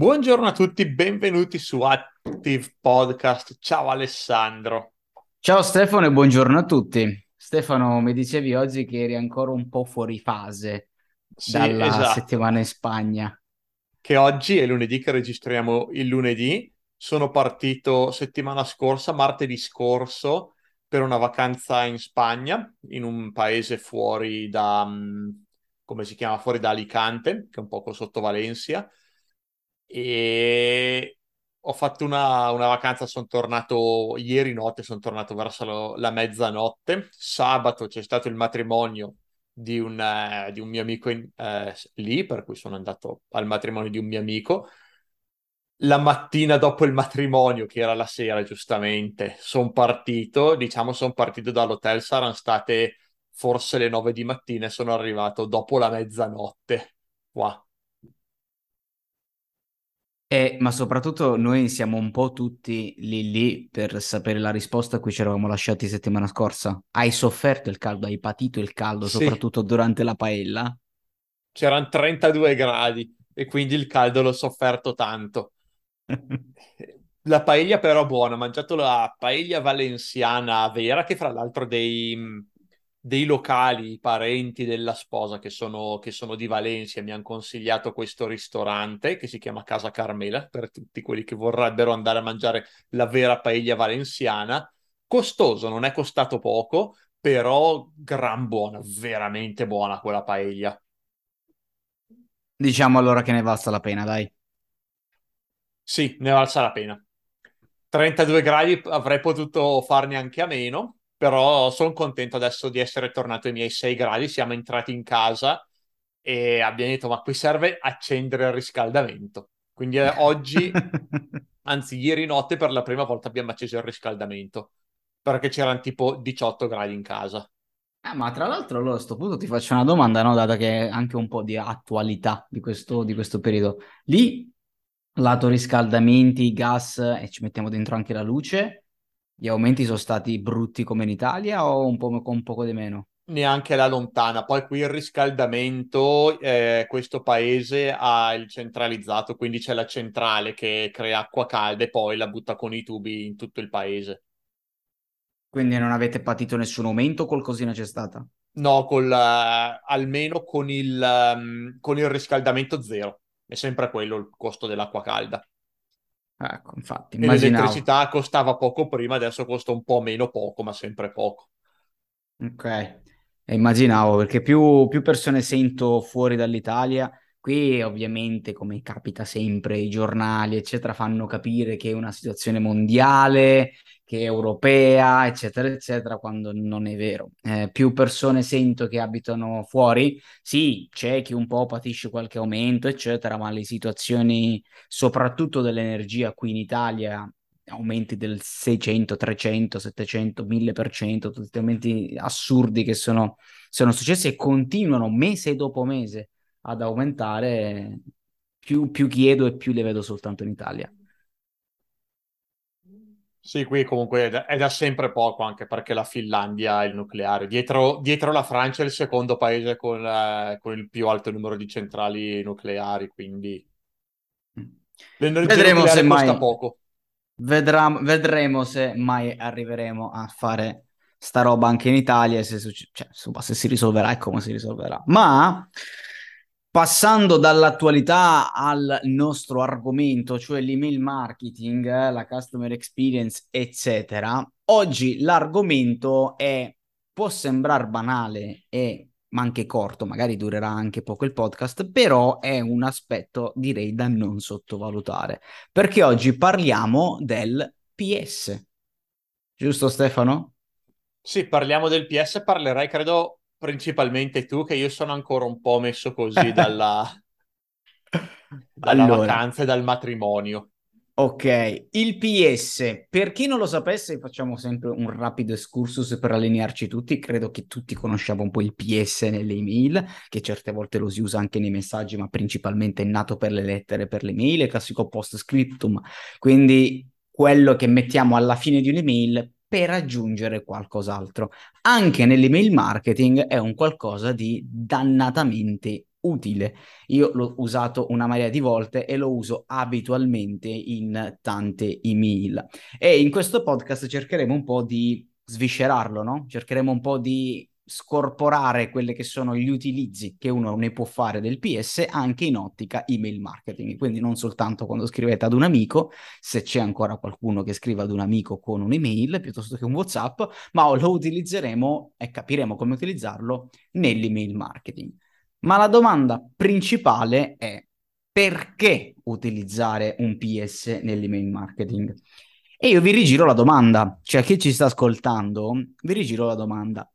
Buongiorno a tutti, benvenuti su Active Podcast. Ciao Alessandro. Ciao Stefano e buongiorno a tutti. Stefano, mi dicevi oggi che eri ancora un po' fuori fase Sì, dalla esatto. settimana in Spagna. Che oggi è lunedì che registriamo il lunedì. Sono partito settimana scorsa, martedì scorso, per una vacanza in Spagna, in un paese fuori da, mm, come si chiama, fuori da Alicante, che è un poco sotto Valencia. E ho fatto una, una vacanza, sono tornato ieri notte, sono tornato verso lo- la mezzanotte. Sabato c'è stato il matrimonio di un, eh, di un mio amico in- eh, lì, per cui sono andato al matrimonio di un mio amico. La mattina dopo il matrimonio, che era la sera, giustamente, sono partito, diciamo, sono partito dall'hotel, saranno state forse le nove di mattina e sono arrivato dopo la mezzanotte qua. Eh, ma soprattutto noi siamo un po' tutti lì lì per sapere la risposta a cui ci eravamo lasciati settimana scorsa. Hai sofferto il caldo, hai patito il caldo, Sì, soprattutto durante la paella? c'erano 32 gradi e quindi il caldo l'ho sofferto tanto. La paella però buona, ho mangiato la paella valenziana vera, che fra l'altro dei, dei locali, parenti della sposa che sono, che sono di Valencia, mi hanno consigliato questo ristorante che si chiama Casa Carmela, per tutti quelli che vorrebbero andare a mangiare la vera paella valenziana. Costoso, non è costato poco, però gran buona, veramente buona quella paella. Diciamo allora che ne valsa la pena, dai. Sì, ne valsa la pena. 32 gradi avrei potuto farne anche a meno, però sono contento adesso di essere tornato ai miei 6 gradi. Siamo entrati in casa e abbiamo detto: Ma qui serve accendere il riscaldamento. Quindi eh, oggi, anzi, ieri notte per la prima volta abbiamo acceso il riscaldamento perché c'erano tipo 18 gradi in casa. Ah, ma tra l'altro, allora a questo punto ti faccio una domanda, no? Data che è anche un po' di attualità di questo, di questo periodo. Lì, lato riscaldamenti, gas e ci mettiamo dentro anche la luce, gli aumenti sono stati brutti come in Italia o un po' con un poco di meno? neanche la lontana. Poi qui il riscaldamento, eh, questo paese ha il centralizzato, quindi c'è la centrale che crea acqua calda e poi la butta con i tubi in tutto il paese. Quindi non avete patito nessun aumento o qualcosina c'è stata? No, col, eh, almeno con il, ehm, con il riscaldamento zero. È sempre quello il costo dell'acqua calda. Ecco, infatti, immaginavo. l'elettricità costava poco prima, adesso costa un po' meno poco, ma sempre poco. Ok, E immaginavo perché più, più persone sento fuori dall'Italia, qui ovviamente come capita sempre, i giornali eccetera fanno capire che è una situazione mondiale, che è europea eccetera eccetera, quando non è vero. Eh, più persone sento che abitano fuori, sì, c'è chi un po' patisce qualche aumento eccetera, ma le situazioni soprattutto dell'energia qui in Italia aumenti del 600, 300, 700, 1000%, tutti aumenti assurdi che sono, sono successi e continuano mese dopo mese ad aumentare, più, più chiedo e più le vedo soltanto in Italia. Sì, qui comunque è da, è da sempre poco, anche perché la Finlandia ha il nucleare. Dietro, dietro la Francia è il secondo paese con, eh, con il più alto numero di centrali nucleari, quindi l'energia Vedremo se mai, poco. vedrà- vedremo se mai arriveremo a fare sta roba anche in Italia, se, succe- cioè, se si risolverà e come si risolverà. Ma passando dall'attualità al nostro argomento, cioè l'email marketing, eh, la customer experience, eccetera, oggi l'argomento è, può sembrare banale e ma anche corto, magari durerà anche poco il podcast, però è un aspetto direi da non sottovalutare, perché oggi parliamo del PS. Giusto Stefano? Sì, parliamo del PS, parlerai, credo, principalmente tu, che io sono ancora un po' messo così dalla, dalla Allora, vacanza e dal matrimonio. ok, il PS, per chi non lo sapesse, facciamo sempre un rapido excursus per allinearci tutti. Credo che tutti conosciamo un po' il PS nelle email, che certe volte lo si usa anche nei messaggi, ma principalmente è nato per le lettere, per le mail, il classico post scriptum. Quindi quello che mettiamo alla fine di un'email per aggiungere qualcos'altro. Anche nell'email marketing è un qualcosa di dannatamente utile. Io l'ho usato una marea di volte e lo uso abitualmente in tante email. E in questo podcast cercheremo un po' di sviscerarlo, no? Cercheremo un po' di scorporare quelli che sono gli utilizzi che uno ne può fare del PS anche in ottica email marketing. Quindi non soltanto quando scrivete ad un amico, se c'è ancora qualcuno che scrive ad un amico con un'email piuttosto che un WhatsApp, ma lo utilizzeremo e capiremo come utilizzarlo nell'email marketing. Ma la domanda principale è perché utilizzare un PS nell'email marketing? E io vi rigiro la domanda, cioè chi ci sta ascoltando, vi rigiro la domanda.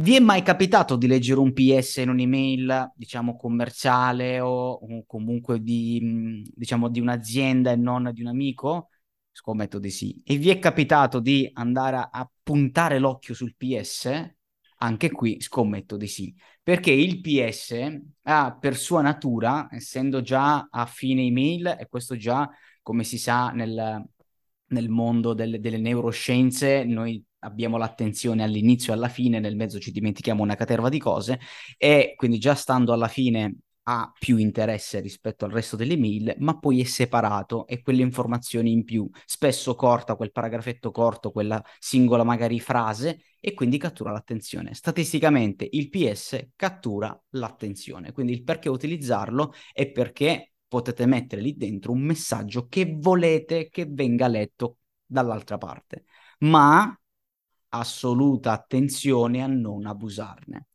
Vi è mai capitato di leggere un PS in un'email, diciamo, commerciale o, comunque di, diciamo, di un'azienda e non di un amico? Scommetto di sì. E vi è capitato di andare a, puntare l'occhio sul PS? Anche qui scommetto di sì, perché il PS ha per sua natura, essendo già a fine email, e questo già, come si sa, nel, nel mondo delle, delle neuroscienze, noi abbiamo l'attenzione all'inizio e alla fine, nel mezzo ci dimentichiamo una caterva di cose, e quindi già stando alla fine ha più interesse rispetto al resto delle mail, ma poi è separato e quelle informazioni in più, spesso corta quel paragrafetto corto, quella singola magari frase e quindi cattura l'attenzione. Statisticamente il PS cattura l'attenzione, quindi il perché utilizzarlo è perché potete mettere lì dentro un messaggio che volete che venga letto dall'altra parte, ma assoluta attenzione a non abusarne.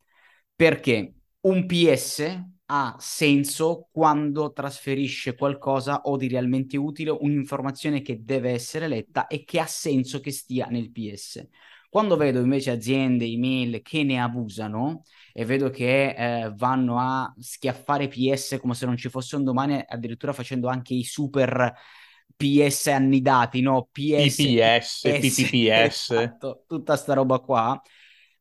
Perché un PS ha senso quando trasferisce qualcosa o di realmente utile, un'informazione che deve essere letta e che ha senso che stia nel PS. Quando vedo invece aziende, email che ne abusano e vedo che eh, vanno a schiaffare PS come se non ci fosse un domani, addirittura facendo anche i super PS annidati, no? PS, PPS, PPPS. Esatto, tutta sta roba qua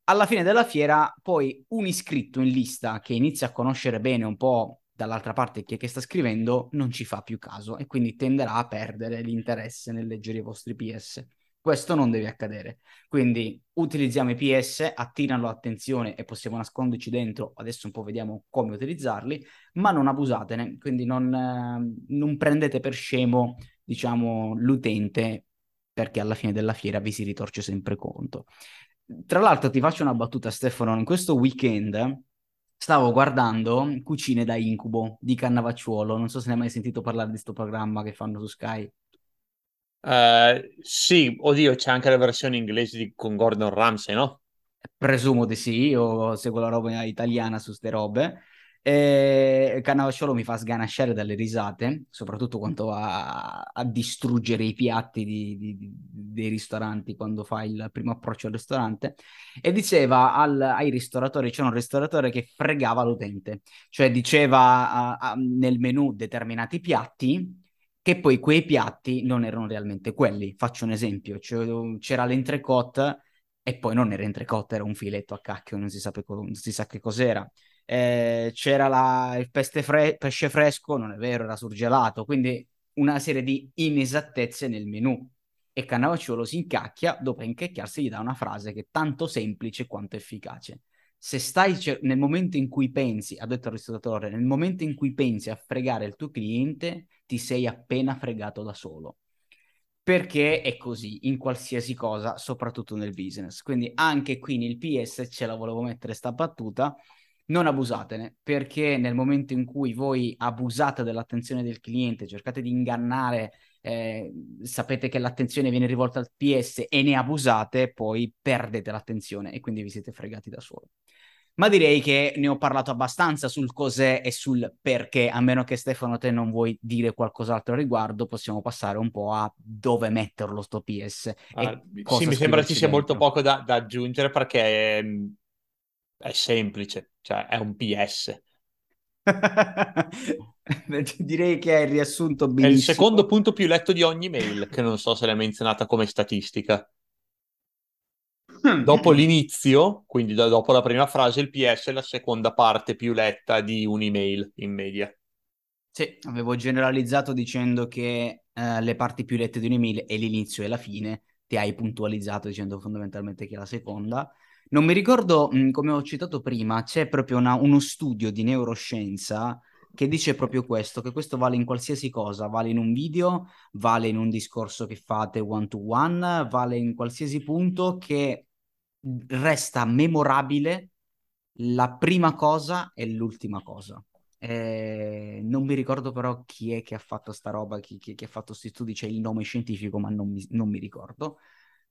alla fine della fiera, poi un iscritto in lista che inizia a conoscere bene un po' dall'altra parte chi è che sta scrivendo non ci fa più caso e quindi tenderà a perdere l'interesse nel leggere i vostri PS. Questo non deve accadere. Quindi utilizziamo i PS, attirano l'attenzione e possiamo nasconderci dentro. Adesso un po' vediamo come utilizzarli, ma non abusatene. Quindi non, eh, non prendete per scemo, diciamo, l'utente perché alla fine della fiera vi si ritorce sempre conto. Tra l'altro ti faccio una battuta Stefano, in questo weekend stavo guardando Cucine da incubo di Cannavacciuolo, non so se ne hai mai sentito parlare di questo programma che fanno su Sky. Uh, sì, oddio, c'è anche la versione inglese di, con Gordon Ramsay, no? Presumo di sì, io seguo la roba italiana su ste robe. E Cannavacciolo mi fa sganasciare dalle risate, soprattutto quanto a, a distruggere i piatti di, di, di, dei ristoranti quando fa il primo approccio al ristorante. E diceva al, ai ristoratori: c'era un ristoratore che fregava l'utente, cioè diceva a, a, nel menù determinati piatti che poi quei piatti non erano realmente quelli. Faccio un esempio: c'era l'entrecôte e poi non era entrecôte, era un filetto a cacchio, non si, sa, non si sa che cos'era eh, c'era la, il fre- pesce fresco, non è vero, era surgelato, quindi una serie di inesattezze nel menù. E Cannavacciuolo si incacchia, dopo incacchiarsi gli dà una frase che è tanto semplice quanto efficace. Se stai cer- nel momento in cui pensi, ha detto il ristoratore, nel momento in cui pensi a fregare il tuo cliente, ti sei appena fregato da solo perché è così in qualsiasi cosa, soprattutto nel business. Quindi anche qui nel PS ce la volevo mettere sta battuta non abusatene, perché nel momento in cui voi abusate dell'attenzione del cliente, cercate di ingannare, eh, sapete che l'attenzione viene rivolta al PS e ne abusate, poi perdete l'attenzione e quindi vi siete fregati da solo. Ma direi che ne ho parlato abbastanza sul cos'è e sul perché, a meno che Stefano te non vuoi dire qualcos'altro a riguardo, possiamo passare un po' a dove metterlo sto PS. Ah, sì, mi sembra ci sia molto poco da, da aggiungere perché ehm, è semplice, cioè è un PS. Direi che hai riassunto benissimo. È il secondo punto più letto di ogni mail, che non so se l'hai menzionata come statistica. Dopo l'inizio, quindi dopo la prima frase, il PS è la seconda parte più letta di un'email in media. Sì, avevo generalizzato dicendo che uh, le parti più lette di un'email è l'inizio e la fine, ti hai puntualizzato dicendo fondamentalmente che è la seconda. Non mi ricordo, come ho citato prima, c'è proprio una- uno studio di neuroscienza che dice proprio questo, che questo vale in qualsiasi cosa, vale in un video, vale in un discorso che fate one to one, vale in qualsiasi punto che resta memorabile la prima cosa e l'ultima cosa. Eh, non mi ricordo però chi è che ha fatto sta roba, chi, chi, chi ha fatto questi studi, c'è il nome scientifico, ma non mi, non mi ricordo.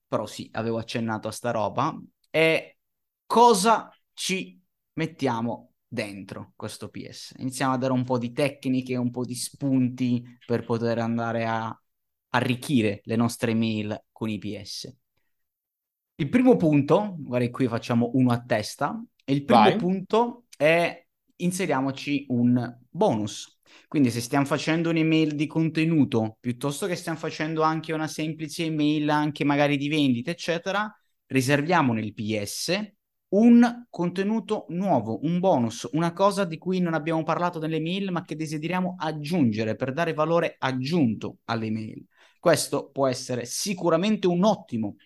Però sì, avevo accennato a sta roba. E cosa ci mettiamo dentro questo PS? Iniziamo a dare un po' di tecniche, un po' di spunti per poter andare a arricchire le nostre mail con i PS. Il primo punto, magari qui facciamo uno a testa, e il primo Vai. punto è inseriamoci un bonus. Quindi se stiamo facendo un'email di contenuto, piuttosto che stiamo facendo anche una semplice email anche magari di vendita, eccetera, riserviamo nel PS un contenuto nuovo, un bonus, una cosa di cui non abbiamo parlato nelle mail, ma che desideriamo aggiungere per dare valore aggiunto alle mail. Questo può essere sicuramente un ottimo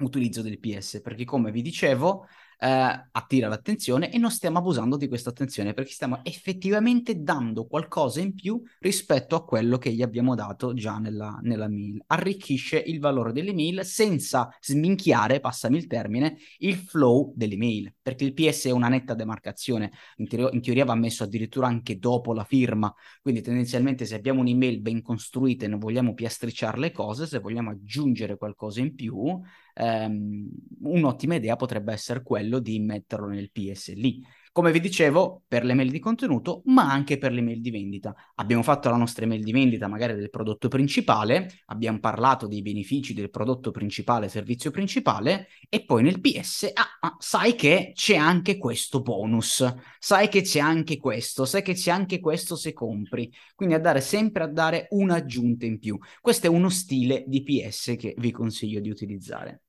utilizzo del PS, perché come vi dicevo, eh, attira l'attenzione e non stiamo abusando di questa attenzione perché stiamo effettivamente dando qualcosa in più rispetto a quello che gli abbiamo dato già nella, nella mail. Arricchisce il valore delle mail senza sminchiare, passami il termine, il flow delle mail, perché il PS è una netta demarcazione, in, teoria, in teoria va messo addirittura anche dopo la firma, quindi tendenzialmente se abbiamo un'email ben costruita e non vogliamo piastricciare le cose, se vogliamo aggiungere qualcosa in più, ehm, un'ottima idea potrebbe essere quello di metterlo nel PS lì. Come vi dicevo, per le mail di contenuto, ma anche per le mail di vendita. Abbiamo fatto la nostra email di vendita magari del prodotto principale, abbiamo parlato dei benefici del prodotto principale, servizio principale, e poi nel PS, ah, ah, sai che c'è anche questo bonus, sai che c'è anche questo, sai che c'è anche questo se compri. Quindi andare sempre a dare un'aggiunta in più. Questo è uno stile di PS che vi consiglio di utilizzare.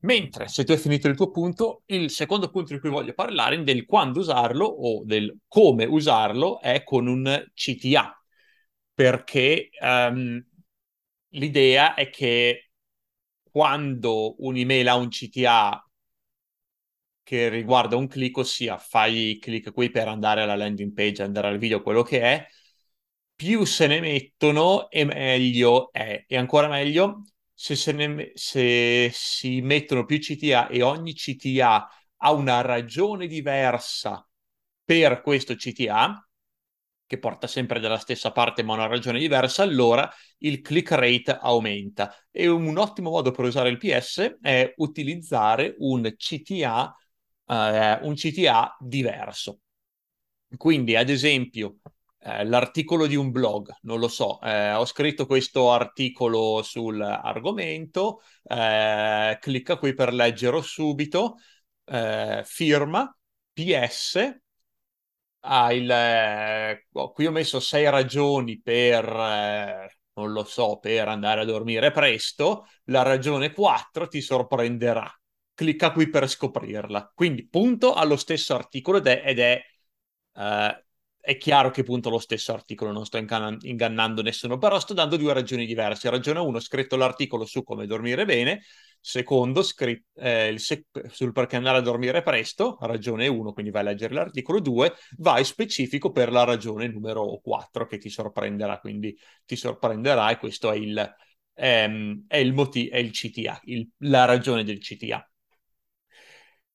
Mentre se tu hai finito il tuo punto, il secondo punto di cui voglio parlare del quando usarlo o del come usarlo è con un CTA, perché um, l'idea è che quando un'email ha un CTA che riguarda un click, ossia fai clic qui per andare alla landing page, andare al video, quello che è, più se ne mettono e meglio è. E ancora meglio, se, se, ne, se si mettono più CTA e ogni CTA ha una ragione diversa per questo CTA, che porta sempre dalla stessa parte ma una ragione diversa, allora il click rate aumenta. E un ottimo modo per usare il PS è utilizzare un CTA, eh, un CTA diverso. Quindi, ad esempio, eh, l'articolo di un blog, non lo so, eh, ho scritto questo articolo sull'argomento, eh, clicca qui per leggerlo subito, eh, firma, PS, ah, il, eh, qui ho messo sei ragioni per, non lo so, per andare a dormire presto, la ragione 4 ti sorprenderà. Clicca qui per scoprirla. Quindi punto allo stesso articolo ed è, ed è Uh, è chiaro che punto lo stesso articolo, non sto ingannando nessuno, però sto dando due ragioni diverse. Ragione 1, ho scritto l'articolo su come dormire bene, secondo, scritto, eh, se- sul perché andare a dormire presto, ragione 1, quindi vai a leggere l'articolo 2, vai specifico per la ragione numero 4 che ti sorprenderà, quindi ti sorprenderà e questo è il, ehm, è il, motivo, è il CTA, il, la ragione del CTA.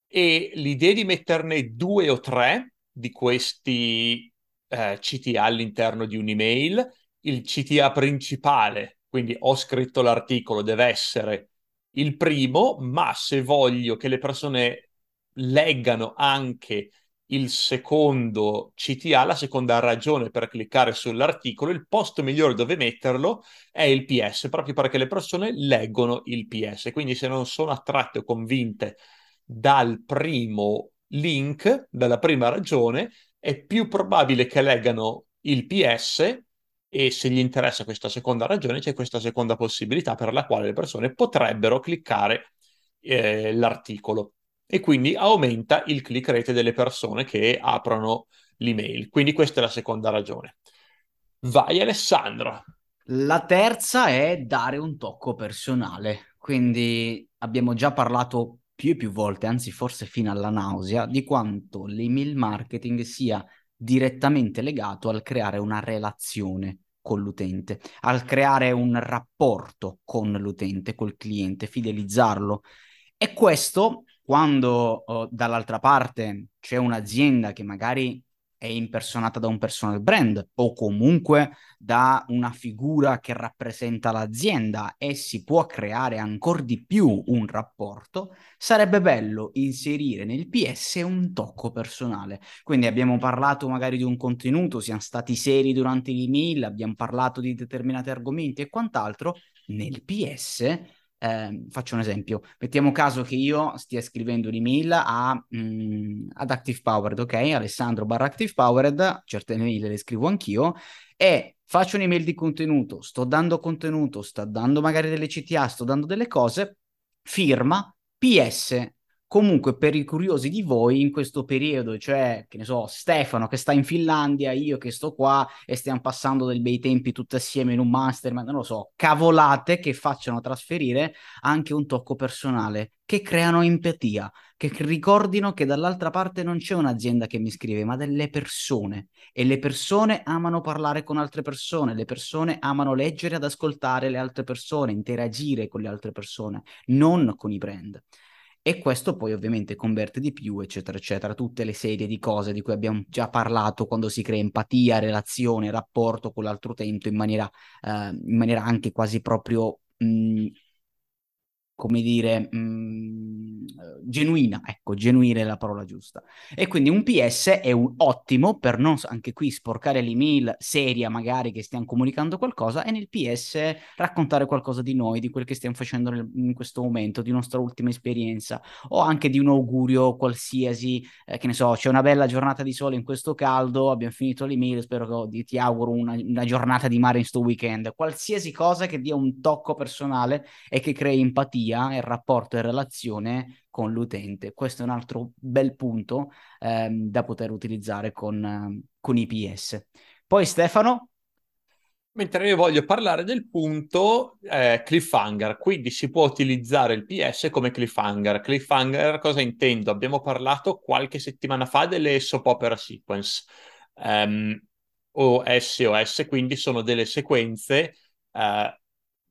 E l'idea di metterne due o tre di questi eh, CTA all'interno di un'email. Il CTA principale, quindi ho scritto l'articolo, deve essere il primo, ma se voglio che le persone leggano anche il secondo CTA, la seconda ragione per cliccare sull'articolo, il posto migliore dove metterlo è il PS, proprio perché le persone leggono il PS. Quindi se non sono attratte o convinte dal primo link, dalla prima ragione, è più probabile che leggano il PS e se gli interessa questa seconda ragione c'è questa seconda possibilità per la quale le persone potrebbero cliccare eh, l'articolo e quindi aumenta il click rate delle persone che aprono l'email. Quindi questa è la seconda ragione. Vai Alessandro. La terza è dare un tocco personale Quindi abbiamo già parlato più e più volte, anzi forse fino alla nausea, di quanto l'email marketing sia direttamente legato al creare una relazione con l'utente, al creare un rapporto con l'utente, col cliente, fidelizzarlo. E questo, quando oh, dall'altra parte c'è un'azienda che magari è impersonata da un personal brand o comunque da una figura che rappresenta l'azienda e si può creare ancora di più un rapporto, sarebbe bello inserire nel PS un tocco personale. Quindi abbiamo parlato magari di un contenuto, siamo stati seri durante l'email, abbiamo parlato di determinati argomenti e quant'altro, nel PS eh, faccio un esempio, mettiamo caso che io stia scrivendo un'email a, mh, mm, ad Active Powered, ok? Alessandro barra Active Powered, certe email le scrivo anch'io, e faccio un'email di contenuto, sto dando contenuto, sto dando magari delle CTA, sto dando delle cose, firma, PS, comunque per i curiosi di voi in questo periodo, cioè, che ne so, Stefano che sta in Finlandia, io che sto qua e stiamo passando dei bei tempi tutti assieme in un master, ma non lo so, cavolate che facciano trasferire anche un tocco personale, che creano empatia, che ricordino che dall'altra parte non c'è un'azienda che mi scrive, ma delle persone e le persone amano parlare con altre persone, le persone amano leggere ed ascoltare le altre persone, interagire con le altre persone, non con i brand. E questo poi ovviamente converte di più, eccetera, eccetera. Tutte le serie di cose di cui abbiamo già parlato quando si crea empatia, relazione, rapporto con l'altro utente in maniera, eh, in maniera anche quasi proprio mh, come dire, mh, mm, genuina, ecco, genuina è la parola giusta. E quindi un PS è un ottimo per non anche qui sporcare l'email seria, magari che stiamo comunicando qualcosa, e nel PS raccontare qualcosa di noi, di quel che stiamo facendo nel, in questo momento, di nostra ultima esperienza, o anche di un augurio qualsiasi, eh, che ne so, c'è una bella giornata di sole in questo caldo, abbiamo finito l'email, spero che ti auguro una, una giornata di mare in sto weekend, qualsiasi cosa che dia un tocco personale e che crei empatia empatia e rapporto e relazione con l'utente. Questo è un altro bel punto ehm, da poter utilizzare con, eh, con IPS. Poi Stefano? Mentre io voglio parlare del punto eh, cliffhanger, quindi si può utilizzare il PS come cliffhanger. Cliffhanger cosa intendo? Abbiamo parlato qualche settimana fa delle soap opera sequence um, o SOS, quindi sono delle sequenze uh,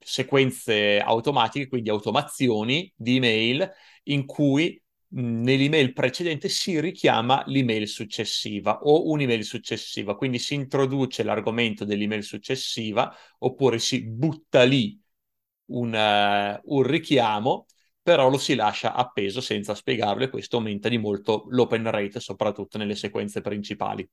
sequenze automatiche, quindi automazioni di email in cui nell'email precedente si richiama l'email successiva o un'email successiva, quindi si introduce l'argomento dell'email successiva oppure si butta lì un, uh, un richiamo, però lo si lascia appeso senza spiegarlo e questo aumenta di molto l'open rate, soprattutto nelle sequenze principali.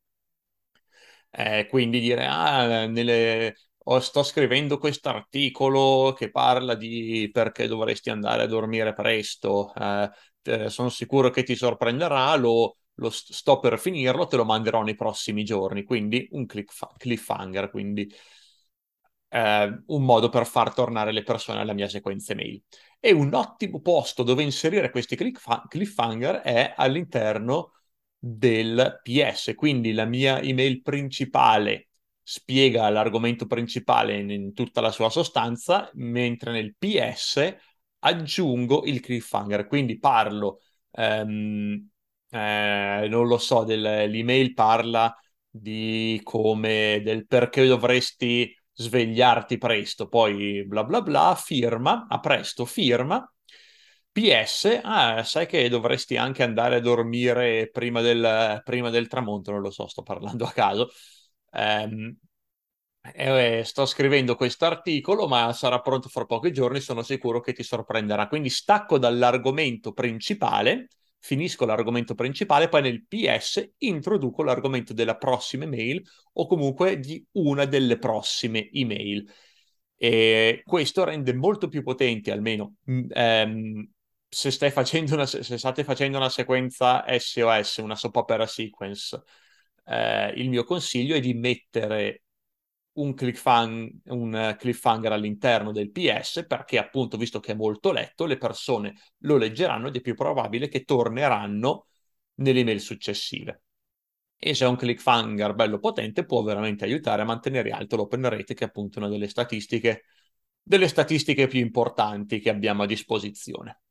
Eh, quindi dire, ah, nelle, o sto scrivendo questo articolo che parla di perché dovresti andare a dormire presto, eh, eh, sono sicuro che ti sorprenderà, lo, lo sto per finirlo, te lo manderò nei prossimi giorni, quindi un cliff- cliffhanger, quindi eh, un modo per far tornare le persone alla mia sequenza mail. E un ottimo posto dove inserire questi cliff- cliffhanger è all'interno del PS, quindi la mia email principale spiega l'argomento principale in, in, tutta la sua sostanza, mentre nel PS aggiungo il cliffhanger, quindi parlo, ehm, eh, non lo so, del, l'email parla di come, del perché dovresti svegliarti presto, poi bla bla bla, firma, a presto, firma, PS, ah, sai che dovresti anche andare a dormire prima del, prima del tramonto, non lo so, sto parlando a caso. Um, eh, sto scrivendo questo articolo, ma sarà pronto fra pochi giorni, sono sicuro che ti sorprenderà. Quindi stacco dall'argomento principale, finisco l'argomento principale, poi nel PS introduco l'argomento della prossima email o comunque di una delle prossime email. E questo rende molto più potenti, almeno ehm, se, se state facendo una sequenza SOS, una soap opera sequence eh, il mio consiglio è di mettere un, cliffhang- un cliffhanger all'interno del PS perché appunto visto che è molto letto le persone lo leggeranno ed è più probabile che torneranno nelle email successive e se è un cliffhanger bello potente può veramente aiutare a mantenere alto l'open rate che è appunto una delle statistiche delle statistiche più importanti che abbiamo a disposizione.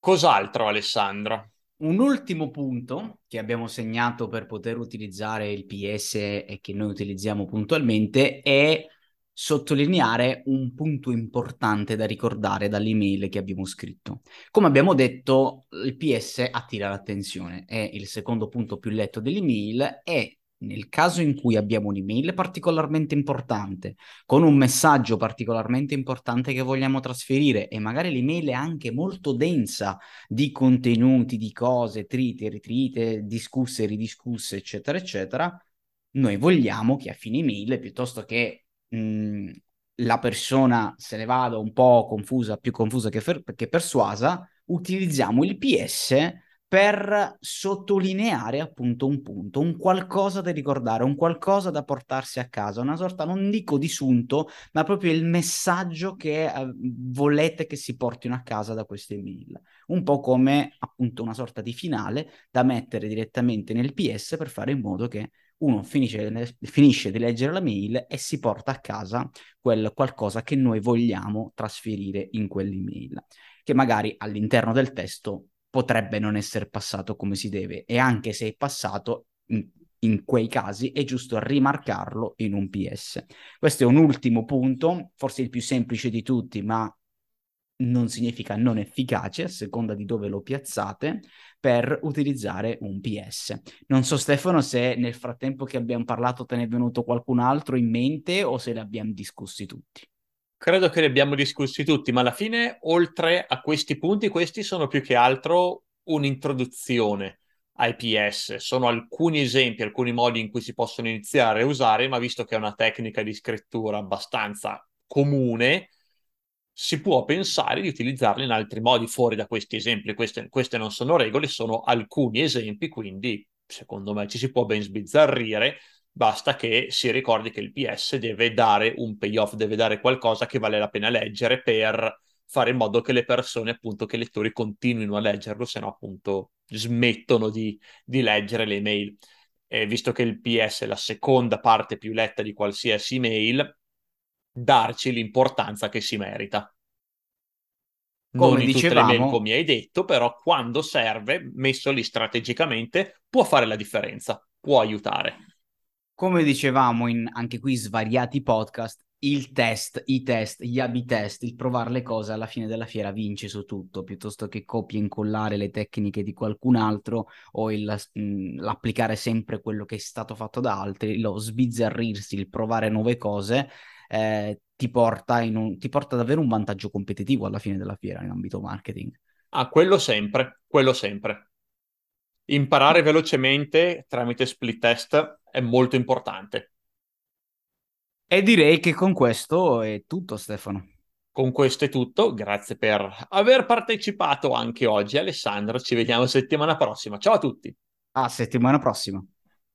Cos'altro, Alessandro? Un ultimo punto che abbiamo segnato per poter utilizzare il PS e che noi utilizziamo puntualmente è sottolineare un punto importante da ricordare dall'email che abbiamo scritto. Come abbiamo detto, il PS attira l'attenzione, è il secondo punto più letto dell'email e nel caso in cui abbiamo un'email particolarmente importante, con un messaggio particolarmente importante che vogliamo trasferire e magari l'email è anche molto densa di contenuti, di cose, trite, ritrite, discusse, ridiscusse, eccetera, eccetera, noi vogliamo che a fine email, piuttosto che mh, la persona se ne vada un po' confusa, più confusa che, fer- che persuasa, utilizziamo il PS per sottolineare appunto un punto, un qualcosa da ricordare, un qualcosa da portarsi a casa, una sorta, non dico di sunto, ma proprio il messaggio che eh, volete che si portino a casa da queste email. Un po' come appunto una sorta di finale da mettere direttamente nel PS per fare in modo che uno finisce, finisce, di leggere la mail e si porta a casa quel qualcosa che noi vogliamo trasferire in quell'email, che magari all'interno del testo potrebbe non essere passato come si deve e anche se è passato in, in quei casi è giusto rimarcarlo in un PS. Questo è un ultimo punto, forse il più semplice di tutti, ma non significa non efficace a seconda di dove lo piazzate per utilizzare un PS. Non so Stefano se nel frattempo che abbiamo parlato te ne è venuto qualcun altro in mente o se li abbiamo discussi tutti. Credo che li abbiamo discussi tutti, ma alla fine, oltre a questi punti, questi sono più che altro un'introduzione ai PS. Sono alcuni esempi, alcuni modi in cui si possono iniziare a usare, ma visto che è una tecnica di scrittura abbastanza comune, si può pensare di utilizzarli in altri modi fuori da questi esempi. Queste, queste non sono regole, sono alcuni esempi, quindi secondo me ci si può ben sbizzarrire. Basta che si ricordi che il PS deve dare un payoff, deve dare qualcosa che vale la pena leggere per fare in modo che le persone, appunto, che i lettori continuino a leggerlo, se no, appunto, smettono di, di leggere le email. E visto che il PS è la seconda parte più letta di qualsiasi email, darci l'importanza che si merita. Come non dicevamo, in come hai detto, però quando serve, messo lì strategicamente, può fare la differenza, può aiutare. Come dicevamo in anche qui svariati podcast, il test, i test, gli A-B test, il provare le cose alla fine della fiera vince su tutto, piuttosto che copia e incollare le tecniche di qualcun altro o il, mh, l'applicare sempre quello che è stato fatto da altri, lo sbizzarrirsi, il provare nuove cose eh, ti, porta un, ti porta davvero un vantaggio competitivo alla fine della fiera in ambito marketing. Ah, quello sempre, quello sempre. Imparare velocemente tramite split test è molto importante. E direi che con questo è tutto, Stefano. Con questo è tutto, grazie per aver partecipato anche oggi Alessandro, ci vediamo settimana prossima. Ciao a tutti. A settimana prossima.